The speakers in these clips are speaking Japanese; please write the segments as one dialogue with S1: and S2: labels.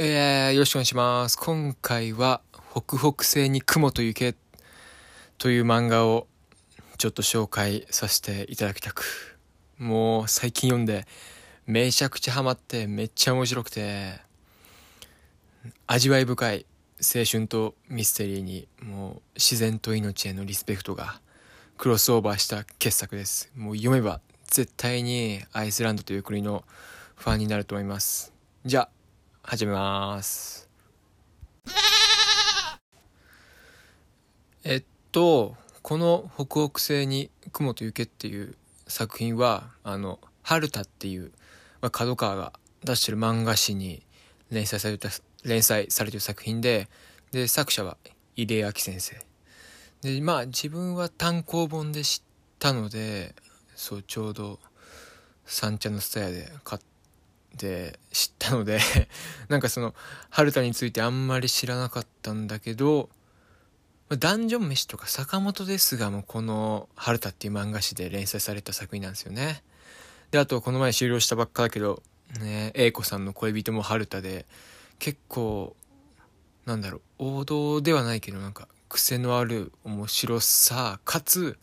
S1: えー、よろしくお願いします。今回は、北北西に雲と雪という漫画をちょっと紹介させていただきたく。もう最近読んで、めちゃくちゃハマって、めっちゃ面白くて、味わい深い青春とミステリーに、もう自然と命へのリスペクトがクロスオーバーした傑作です。もう読めば絶対にアイスランドという国のファンになると思います。じゃあ、始めます。えっと、この北北西に雲と雪っていう作品は、あの、春田っていう、まあ、角川が出してる漫画誌に連載された、連載されてる作品で、で、作者は井出明先生。で、まあ自分は単行本で知ったので、そう、ちょうど三茶のスタヤで買って、で知ったので なんかその春田についてあんまり知らなかったんだけどダンジョン飯とか坂本ですがもこの春田っていう漫画誌で連載された作品なんですよね。であとこの前終了したばっかだけどね英子さんの恋人も春田で結構なんだろう王道ではないけどなんか癖のある面白さかつ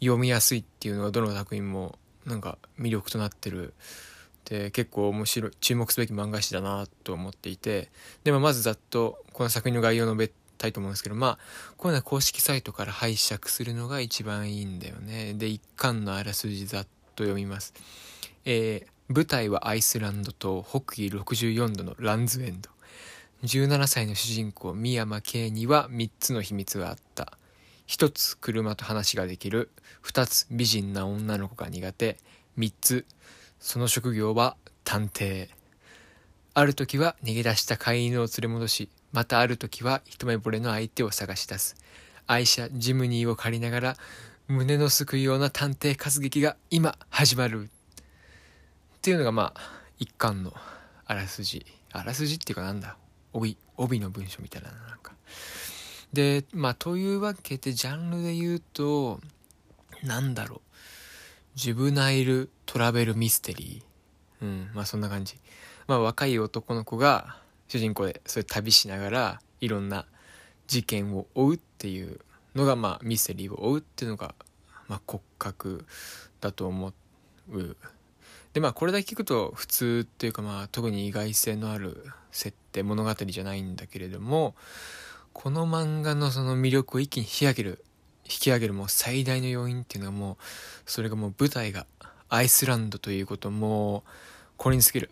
S1: 読みやすいっていうのがどの作品もなんか魅力となってるで結構面白い注目すべき漫画誌だなと思っていてでもまずざっとこの作品の概要を述べたいと思うんですけどまあこういうのは公式サイトから拝借するのが一番いいんだよね。で一巻のあらすじざっと読みます。えー、舞台はアイスランドと北緯64度のランズエンド。17歳の主人公三山圭には3つの秘密があった。1つ車と話ができる。2つ美人な女の子が苦手。3つその職業は探偵。ある時は逃げ出した飼い犬を連れ戻し、またある時は一目惚れの相手を探し出す。愛車ジムニーを借りながら、胸のすくような探偵活劇が今始まる。っていうのがまあ、一巻のあらすじ。あらすじっていうかなんだ？帯、帯の文章みたいななんか。で、まあ、というわけで、ジャンルで言うと、なんだろう。ジブナイルトラベルミステリー。うん、まあそんな感じ。まあ若い男の子が主人公でそういう旅しながらいろんな事件を追うっていうのがまあミステリーを追うっていうのがまあ骨格だと思う。でまあこれだけ聞くと普通っていうかまあ特に意外性のある設定物語じゃないんだけれどもこの漫画のその魅力を一気に引き上げる引き上げるもう最大の要因っていうのはもうそれがもう舞台がアイスランドということもうこれに尽きる。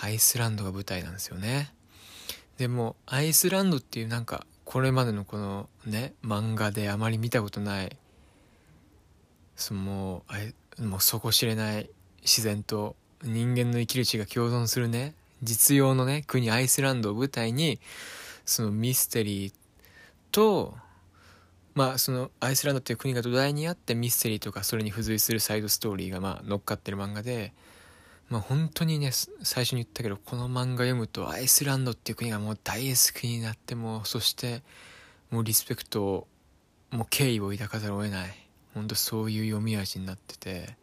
S1: アイスランドが舞台なんですよね。でもアイスランドっていうなんかこれまでのこのね漫画であまり見たことないそのもうあもう底知れない自然と人間の生きる地が共存するね実用のね国アイスランドを舞台にそのミステリーとまあそのアイスランドっていう国が土台にあってミステリーとかそれに付随するサイドストーリーがまあ乗っかってる漫画でまあ本当にね最初に言ったけどこの漫画読むとアイスランドっていう国がもう大好きになってもそしてもうリスペクトをもう敬意を抱かざるを得ない。本当そういう読み味になってて。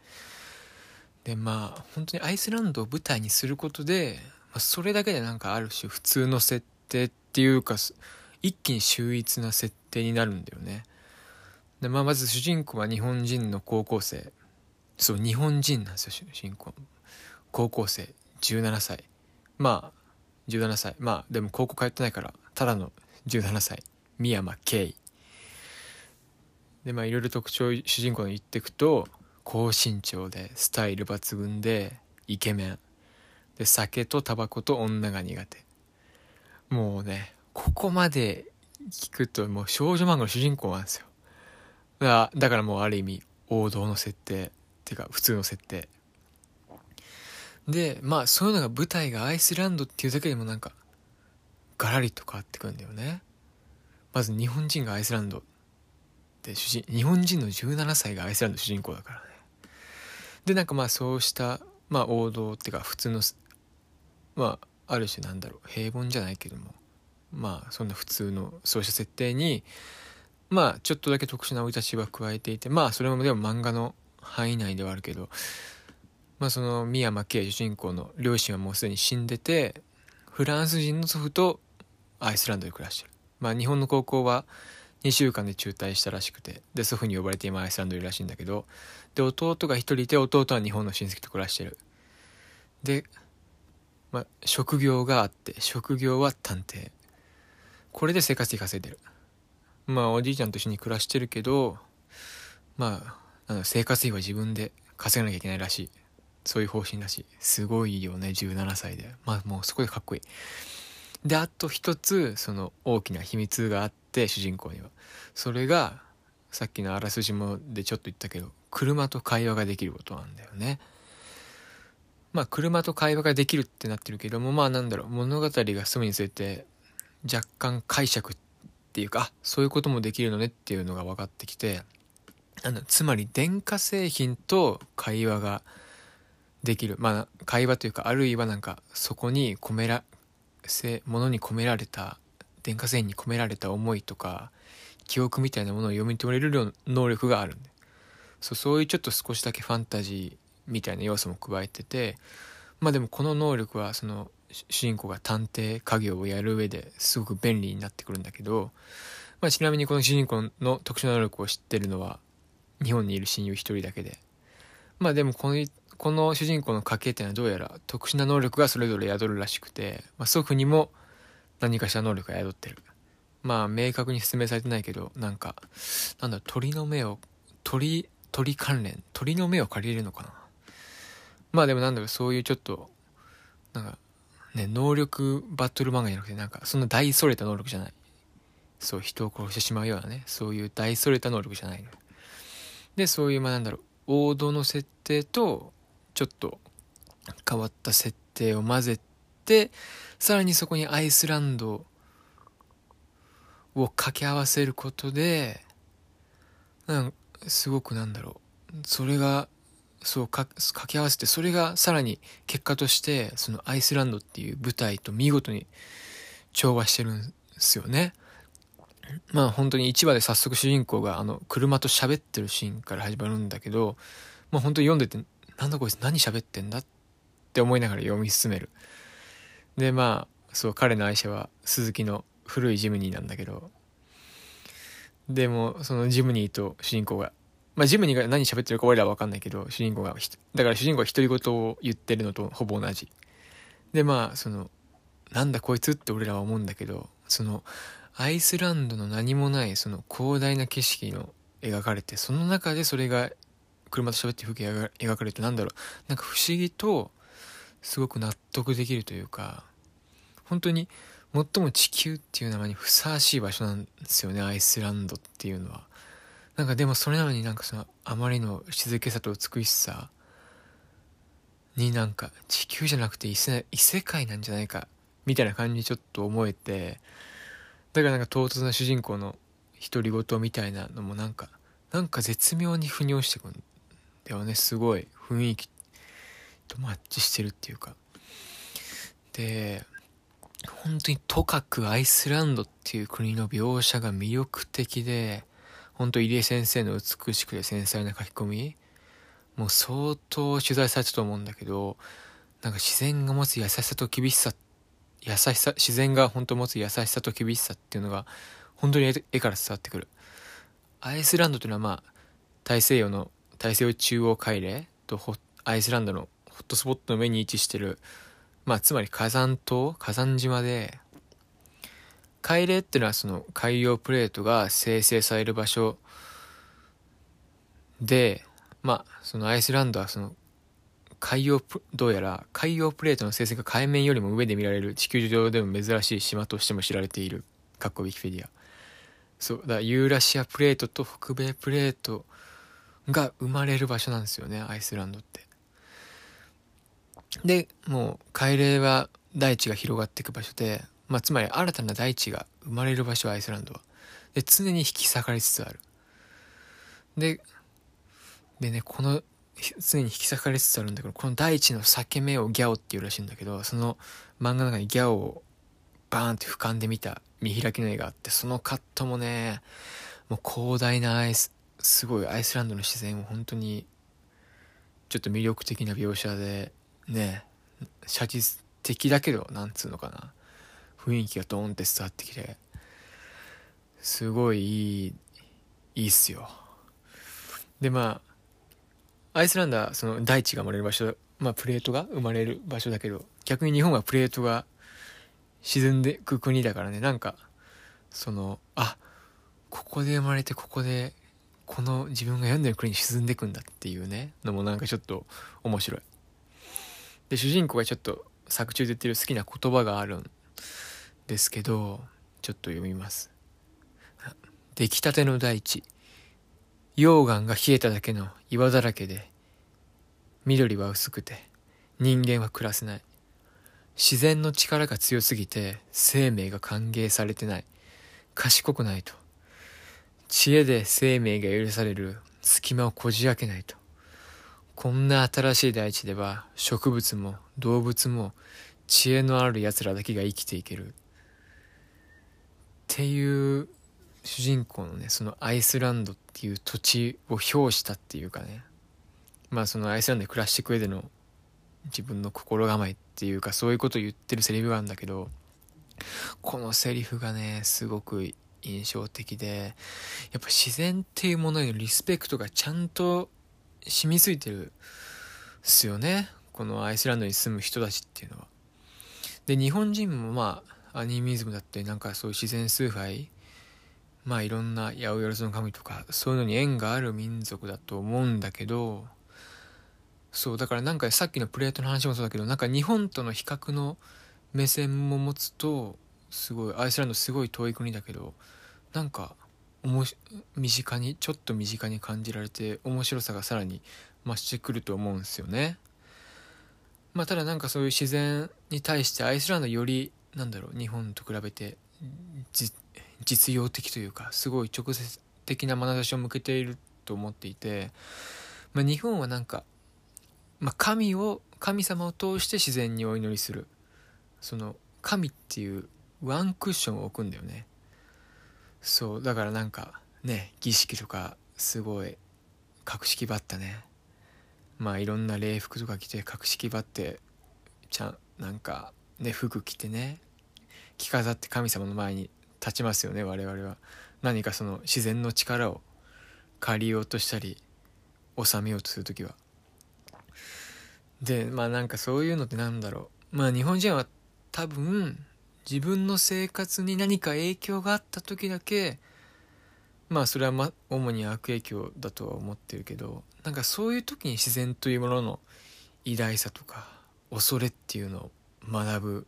S1: でまあ本当にアイスランドを舞台にすることで、まあ、それだけでなんかある種普通の設定っていうか一気に秀逸な設定定になるんだよね。で、まあ、まず主人公は日本人の高校生。そう日本人なんですよ主人公。高校生17歳。まあ17歳。まあでも高校通ってないからただの17歳。三山圭。でまあいろいろ特徴主人公の言っていくと高身長でスタイル抜群でイケメン。で酒とタバコと女が苦手。もうねここまで聞くともう少女漫画の主人公なんですよ。だだからもうある意味王道の設定っていうか普通の設定。でまあそういうのが舞台がアイスランドっていうだけでもなんかガラリと変わってくんだよね。まず日本人がアイスランドで主人日本人の17歳がアイスランド主人公だからね。でなんかまあそうしたまあ王道っていうか普通のまあある種なんだろう平凡じゃないけども。まあそんな普通のそうした設定にまあちょっとだけ特殊な生い立ちは加えていてまあそれもでも漫画の範囲内ではあるけどまあその三山圭主人公の両親はもうすでに死んでてフランス人の祖父とアイスランドで暮らしてる。まあ日本の高校は2週間で中退したらしくてで祖父に呼ばれて今アイスランドいるらしいんだけどで弟が1人いて弟は日本の親戚と暮らしてる。で、まあ、職業があって職業は探偵。これで生活費稼いでる。まあおじいちゃんと一緒に暮らしてるけどまあ生活費は自分で稼がなきゃいけないらしい。そういう方針らしい。すごいよね17歳で。まあもうそこでかっこいい。であと一つその大きな秘密があって主人公には。それがさっきのあらすじもでちょっと言ったけど車と会話ができることなんだよね。まあ車と会話ができるってなってるけどもまあなんだろう物語が進むにつれて若干解釈っていうかそういうこともできるのねっていうのが分かってきてあのつまり電化製品と会話ができる。まあ会話というかあるいはなんかそこに込めらせものに込められた電化製品に込められた思いとか記憶みたいなものを読み取れる能力があるんで。そうそういうちょっと少しだけファンタジーみたいな要素も加えててまあでもこの能力はその主人公が探偵家業をやる上ですごく便利になってくるんだけど、まあ、ちなみにこの主人公の特殊な能力を知ってるのは日本にいる親友一人だけでまあでもこのこの主人公の家系っていうのはどうやら特殊な能力がそれぞれ宿るらしくて、まあ、祖父にも何かしら能力が宿ってる。まあ明確に説明されてないけどなんかなんだ鳥の目を鳥鳥関連鳥の目を借りれるのかな。まあでもなんだろうそういうちょっとなんかね能力バトル漫画じゃなくてなんかそんな大それた能力じゃない。そう人を殺してしまうようなねそういう大それた能力じゃないの。でそういうまあなんだろう王道の設定とちょっと変わった設定を混ぜてさらにそこにアイスランドを掛け合わせることでなんすごくなんだろうそれがそうか掛け合わせてそれがさらに結果としてそのアイスランドっていう舞台と見事に調和してるんですよね。まあ本当に1話で早速主人公があの車と喋ってるシーンから始まるんだけど、まあ本当に読んでてなんだこいつ何喋ってんだって思いながら読み進める。でまあそう彼の愛車は鈴木の古いジムニーなんだけどでもそのジムニーと主人公がまあジムニーが何喋ってるか俺らは分かんないけど主人公がだから主人公が独り言を言ってるのとほぼ同じ。でまあそのなんだこいつって俺らは思うんだけどそのアイスランドの何もないその広大な景色の描かれてその中でそれが車と喋って風景が描かれてなんだろう。なんか不思議とすごく納得できるというか本当に最も地球っていう名前にふさわしい場所なんですよねアイスランドっていうのは。なんかでもそれなのになんかそのあまりの静けさと美しさになんか地球じゃなくて異世異世界なんじゃないかみたいな感じにちょっと思えてだからなんか唐突な主人公の独り言みたいなのもなんかなんか絶妙に腑に落ちてくるんだよねすごい雰囲気とマッチしてるっていうか。で本当にとかくアイスランドっていう国の描写が魅力的で、本当入江先生の美しくて繊細な書き込み、もう相当取材されたと思うんだけど、なんか自然が持つ優しさと厳しさ、優しさ、自然が本当持つ優しさと厳しさっていうのが、本当に絵から伝わってくる。アイスランドというのはまあ、大西洋の、大西洋中央海嶺とアイスランドのホットスポットの上に位置してるまあつまり火山島火山島で海嶺っていうのはその海洋プレートが生成される場所でまあそのアイスランドはその海洋どうやら海洋プレートの生成が海面よりも上で見られる地球上でも珍しい島としても知られている。かっこウィキペディア。そうだユーラシアプレートと北米プレートが生まれる場所なんですよねアイスランドって。で、もう、海嶺は大地が広がっていく場所で、まあ、つまり新たな大地が生まれる場所アイスランドは。で、常に引き裂かれつつある。で、でね、この、常に引き裂かれつつあるんだけど、この大地の裂け目をギャオっていうらしいんだけど、その漫画の中にギャオをバーンって俯瞰で見た見開きの絵があって、そのカットもね、もう広大なアイス、すごいアイスランドの自然を本当に、ちょっと魅力的な描写で、ね写実的だけどなんつうのかな雰囲気がドーンって伝わってきてすごいいいいいっすよ。でまあアイスランドはその大地が生まれる場所まあプレートが生まれる場所だけど逆に日本はプレートが沈んでく国だからね。なんかそのあここで生まれてここでこの自分が読んでる国に沈んでくんだっていうねのもなんかちょっと面白い。で主人公がちょっと作中で言ってる好きな言葉があるんですけどちょっと読みます。出来たての大地。溶岩が冷えただけの岩だらけで緑は薄くて人間は暮らせない。自然の力が強すぎて生命が歓迎されてない。賢くないと。知恵で生命が許される隙間をこじ開けないと。こんな新しい大地では植物も動物も知恵のある奴らだけが生きていける。ていう主人公のねそのアイスランドっていう土地を評したっていうかねまあそのアイスランドで暮らしていく上での自分の心構えっていうかそういうことを言ってるセリフがあるんだけどこのセリフがねすごく印象的でやっぱ自然っていうものへのリスペクトがちゃんと染みついてるっすよねこのアイスランドに住む人たちっていうのは。で日本人もまあアニミズムだってなんかそういう自然崇拝まあいろんな八百万の神とかそういうのに縁がある民族だと思うんだけどそうだからなんかさっきのプレートの話もそうだけどなんか日本との比較の目線も持つとすごいアイスランドすごい遠い国だけどなんか身近にちょっと身近に感じられて面白さがさらに増してくると思うんですよね。まあただなんかそういう自然に対してアイスランドよりなんだろう日本と比べて実用的というかすごい直接的な眼差しを向けていると思っていて、まあ、日本はなんか、まあ、神を神様を通して自然にお祈りするその神っていうワンクッションを置くんだよね。そうだからなんかね儀式とかすごい格式ばったね。まあいろんな礼服とか着て格式ばってちゃんなんかね服着てね着飾って神様の前に立ちますよね我々は。何かその自然の力を借りようとしたり収めようとする時は。でまあなんかそういうのってなんだろう。まあ日本人は多分自分の生活に何か影響があった時だけまあそれは、ま、主に悪影響だとは思ってるけどなんかそういう時に自然というものの偉大さとか恐れっていうのを学ぶ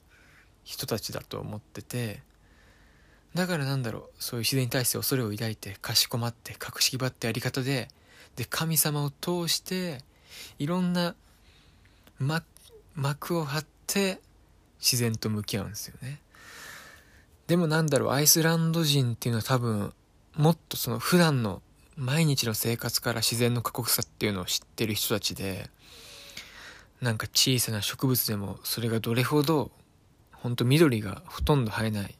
S1: 人たちだと思っててだからなんだろうそういう自然に対して恐れを抱いてかしこまって隠し気張ってやり方でで神様を通していろんな幕を張って自然と向き合うんですよね。でもなんだろうアイスランド人っていうのは多分もっとその普段の毎日の生活から自然の過酷さっていうのを知ってる人たちでなんか小さな植物でもそれがどれほど本当緑がほとんど生えない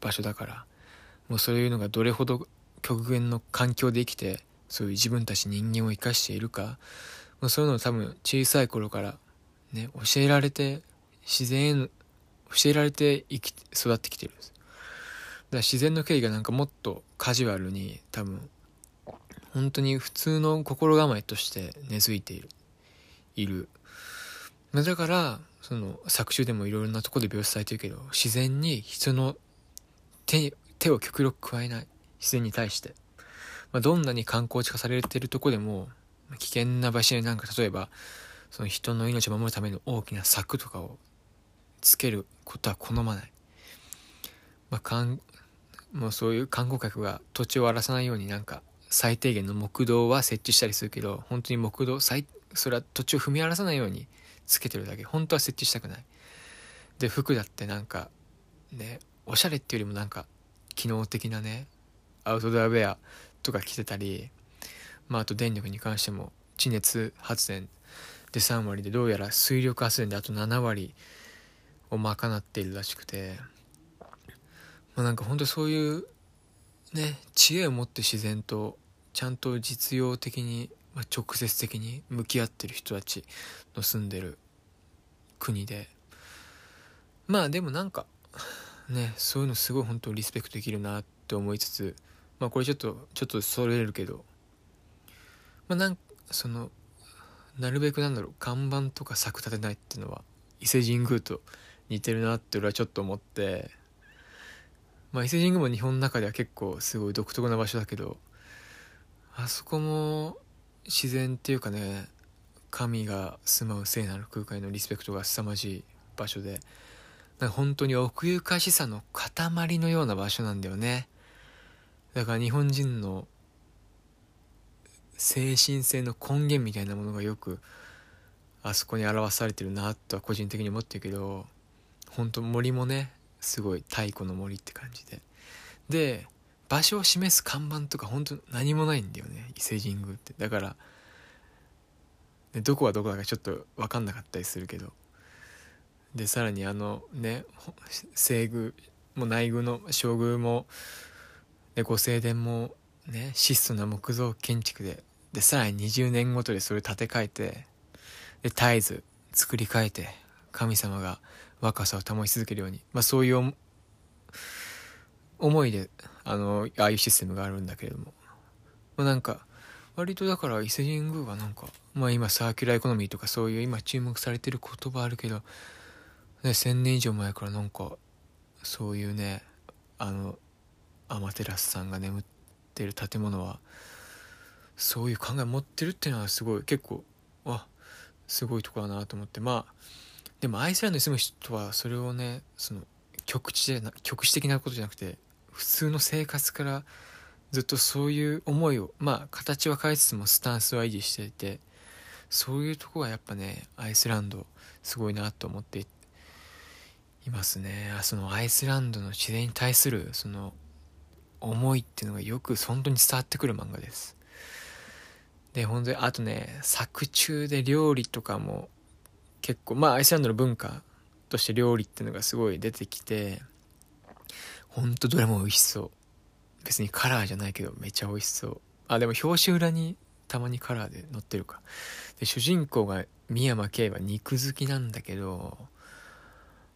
S1: 場所だからもうそういうのがどれほど極限の環境で生きてそういう自分たち人間を生かしているかもうそういうのを多分小さい頃からね教えられて自然へ教えられて生き育ってきてるんです。だ自然の経緯がなんかもっとカジュアルに多分本当に普通の心構えとして根付いている。いる。だからその作中でもいろいろなとこで描写されてるけど自然に人の手手を極力加えない。自然に対して、まあ、どんなに観光地化されてるとこでも危険な場所になんか例えばその人の命を守るための大きな柵とかをつけることは好まない、まあ、かんもうそういう観光客が土地を荒らさないようになんか最低限の木道は設置したりするけど本当に木道最それは土地を踏み荒らさないようにつけてるだけ。本当は設置したくない。で服だってなんかねおしゃれっていうよりもなんか機能的なねアウトドアウェアとか着てたりまああと電力に関しても地熱発電で3割でどうやら水力発電であと7割を賄っているらしくてまあ、なんか本当そういうね知恵を持って自然とちゃんと実用的に、まあ、直接的に向き合ってる人たちの住んでる国で。まあでもなんかねそういうのすごい本当リスペクトできるなって思いつつまあこれちょっとちょっとそれるけど。まあなんそのなるべくなんだろう看板とか柵立てないっていうのは伊勢神宮と似てるなって俺はちょっと思って。まあ伊勢神宮も日本の中では結構すごい独特な場所だけどあそこも自然っていうかね神が住まう聖なる空間へのリスペクトが凄まじい場所でなんか本当に奥ゆかしさの塊のような場所なんだよね。だから日本人の精神性の根源みたいなものがよくあそこに表されてるなとは個人的に思ってるけど本当森もねすごい太古の森って感じで。で場所を示す看板とか本当何もないんだよね。伊勢神宮って。だからどこはどこだかちょっと分かんなかったりするけど。でさらにあのね西宮も内宮の正宮もで御正殿もね質素な木造建築で。でさらに20年ごとでそれを建て替えて。で絶えず作り変えて神様が若さを保ち続けるように、まあ、そういう思いであのああいうシステムがあるんだけれども、まあ、なんか割とだから伊勢神宮はなんかまあ今サーキュラーエコノミーとかそういう今注目されてる言葉あるけど、ね、1000年以上前からなんかそういうねあのアマテラスさんが眠ってる建物はそういう考え持ってるっていうのはすごい結構あすごいとこだなと思って。まあでもアイスランドに住む人はそれをねその局地でな局地的なことじゃなくて普通の生活からずっとそういう思いをまあ形は変えつつもスタンスは維持していてそういうとこがやっぱねアイスランドすごいなと思っていますね。そのアイスランドの自然に対するその思いっていうのがよく本当に伝わってくる漫画です。で本当にあとね作中で料理とかも結構まあアイスランドの文化として料理っていうのがすごい出てきてほんとどれも美味しそう。別にカラーじゃないけどめっちゃ美味しそう。あでも表紙裏にたまにカラーで載ってるか。で主人公が三山圭は肉好きなんだけど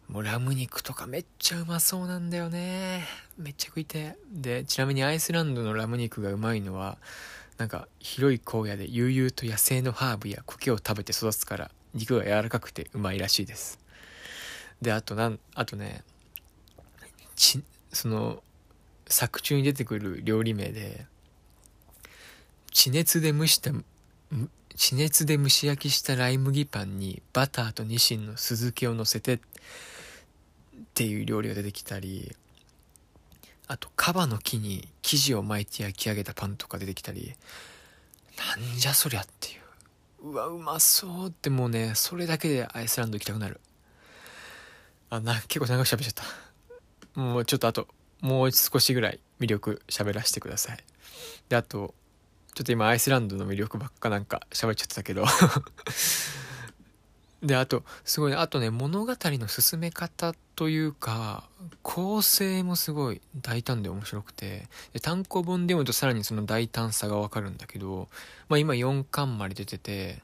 S1: もうラム肉とかめっちゃうまそうなんだよね。めっちゃ食いてでちなみにアイスランドのラム肉がうまいのはなんか広い荒野で悠々と野生のハーブや苔を食べて育つから肉が柔らかくてうまいらしいです。であとなんあとねちその作中に出てくる料理名で地熱で蒸した地熱で蒸し焼きしたライ麦パンにバターとニシンの酢漬けを乗せてっていう料理が出てきたりあとカバの木に生地を巻いて焼き上げたパンとか出てきたりなんじゃそりゃっていう。うわうまそうってもうねそれだけでアイスランド行きたくなる。あな結構長く喋っちゃった。もうちょっとあともう少しぐらい魅力喋らせてください。であとちょっと今アイスランドの魅力ばっかなんか喋っちゃってたけど。であとすごいあとね物語の進め方というか構成もすごい大胆で面白くて。で単行本で読むとさらにその大胆さがわかるんだけど、まあ、今4巻まで出てて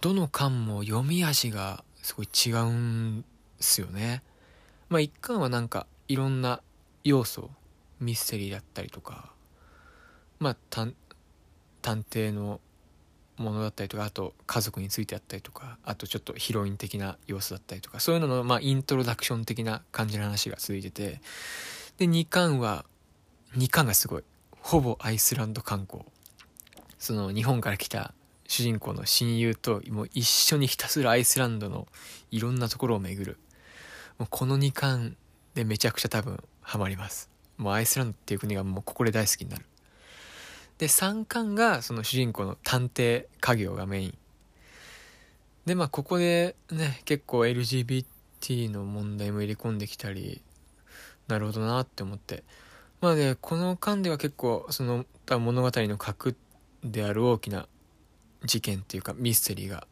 S1: どの巻も読み味がすごい違うんすよね。まあ1巻はなんかいろんな要素ミステリーだったりとかまあ探偵のものだったりとかあと家族についてあったりとかあとちょっとヒロイン的な要素だったりとかそういうののまあイントロダクション的な感じの話が続いててで2巻は2巻がすごいほぼアイスランド観光。その日本から来た主人公の親友ともう一緒にひたすらアイスランドのいろんなところを巡る。もうこの2巻でめちゃくちゃ多分ハマります。もうアイスランドっていう国がもうここで大好きになる。で3巻がその主人公の探偵家業がメイン。でまあここでね結構 LGBT の問題も入れ込んできたりなるほどなって思って。まあねこの巻では結構その物語の核である大きな事件っていうかミステリーが、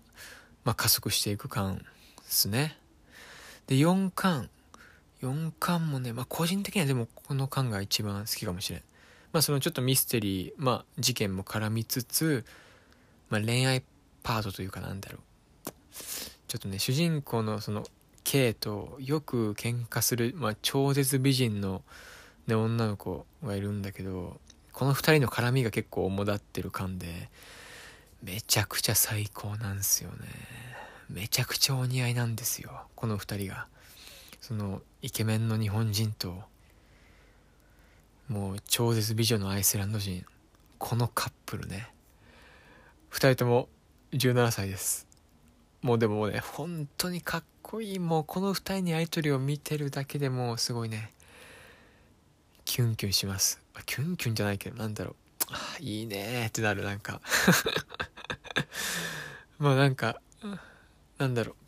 S1: まあ、加速していく巻ですね。で4巻4巻もね、まあ、個人的にはでもこの巻が一番好きかもしれん。まあそのちょっとミステリー、まあ事件も絡みつつ、まあ恋愛パートというかなんだろう。ちょっとね、主人公のその K とよく喧嘩する、まあ、超絶美人の、ね、女の子がいるんだけどこの2人の絡みが結構主だってる感でめちゃくちゃ最高なんですよね。めちゃくちゃお似合いなんですよこの2人が。そのイケメンの日本人ともう超絶美女のアイスランド人このカップルね。2人とも17歳です。もうでもね本当にかっこいい。もうこの2人にやり取りを見てるだけでもうすごいね。キュンキュンします。キュンキュンじゃないけどなんだろう。あいいねってなるなんか。まあなんかなんだろう。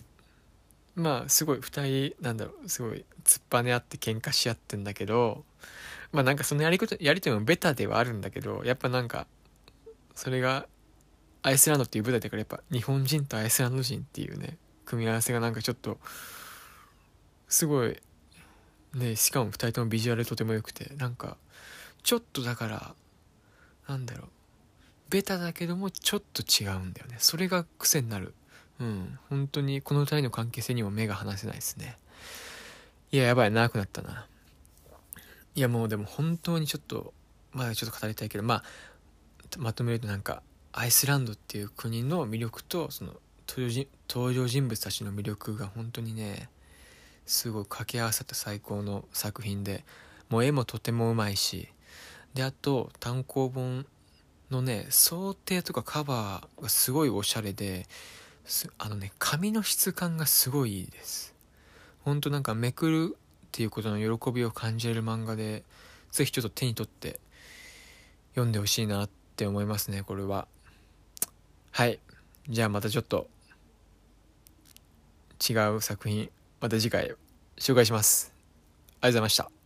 S1: まあすごい2人なんだろうすごい突っぱね合って喧嘩し合ってんだけどまあなんかそのやりことやりとりもベタではあるんだけどやっぱなんかそれがアイスランドっていう舞台だからやっぱ日本人とアイスランド人っていうね組み合わせがなんかちょっとすごいねしかも2人ともビジュアルとても良くてなんかちょっとだからなんだろうベタだけどもちょっと違うんだよね。それが癖になる。うん。本当にこの2人の関係性にも目が離せないですね。いややばい長くなったな。いやもうでも本当にちょっとまだちょっと語りたいけどまあまとめるとなんかアイスランドっていう国の魅力とその登場人物たちの魅力が本当にねすごい掛け合わさった最高の作品でもう絵もとてもうまいしであと単行本のね想定とかカバーがすごいおしゃれであのね紙の質感がすごいいいです。ほんとなんかめくるっていうことの喜びを感じれる漫画でぜひちょっと手に取って読んでほしいなって思いますねこれは。はい。じゃあまたちょっと違う作品また次回紹介します。ありがとうございました。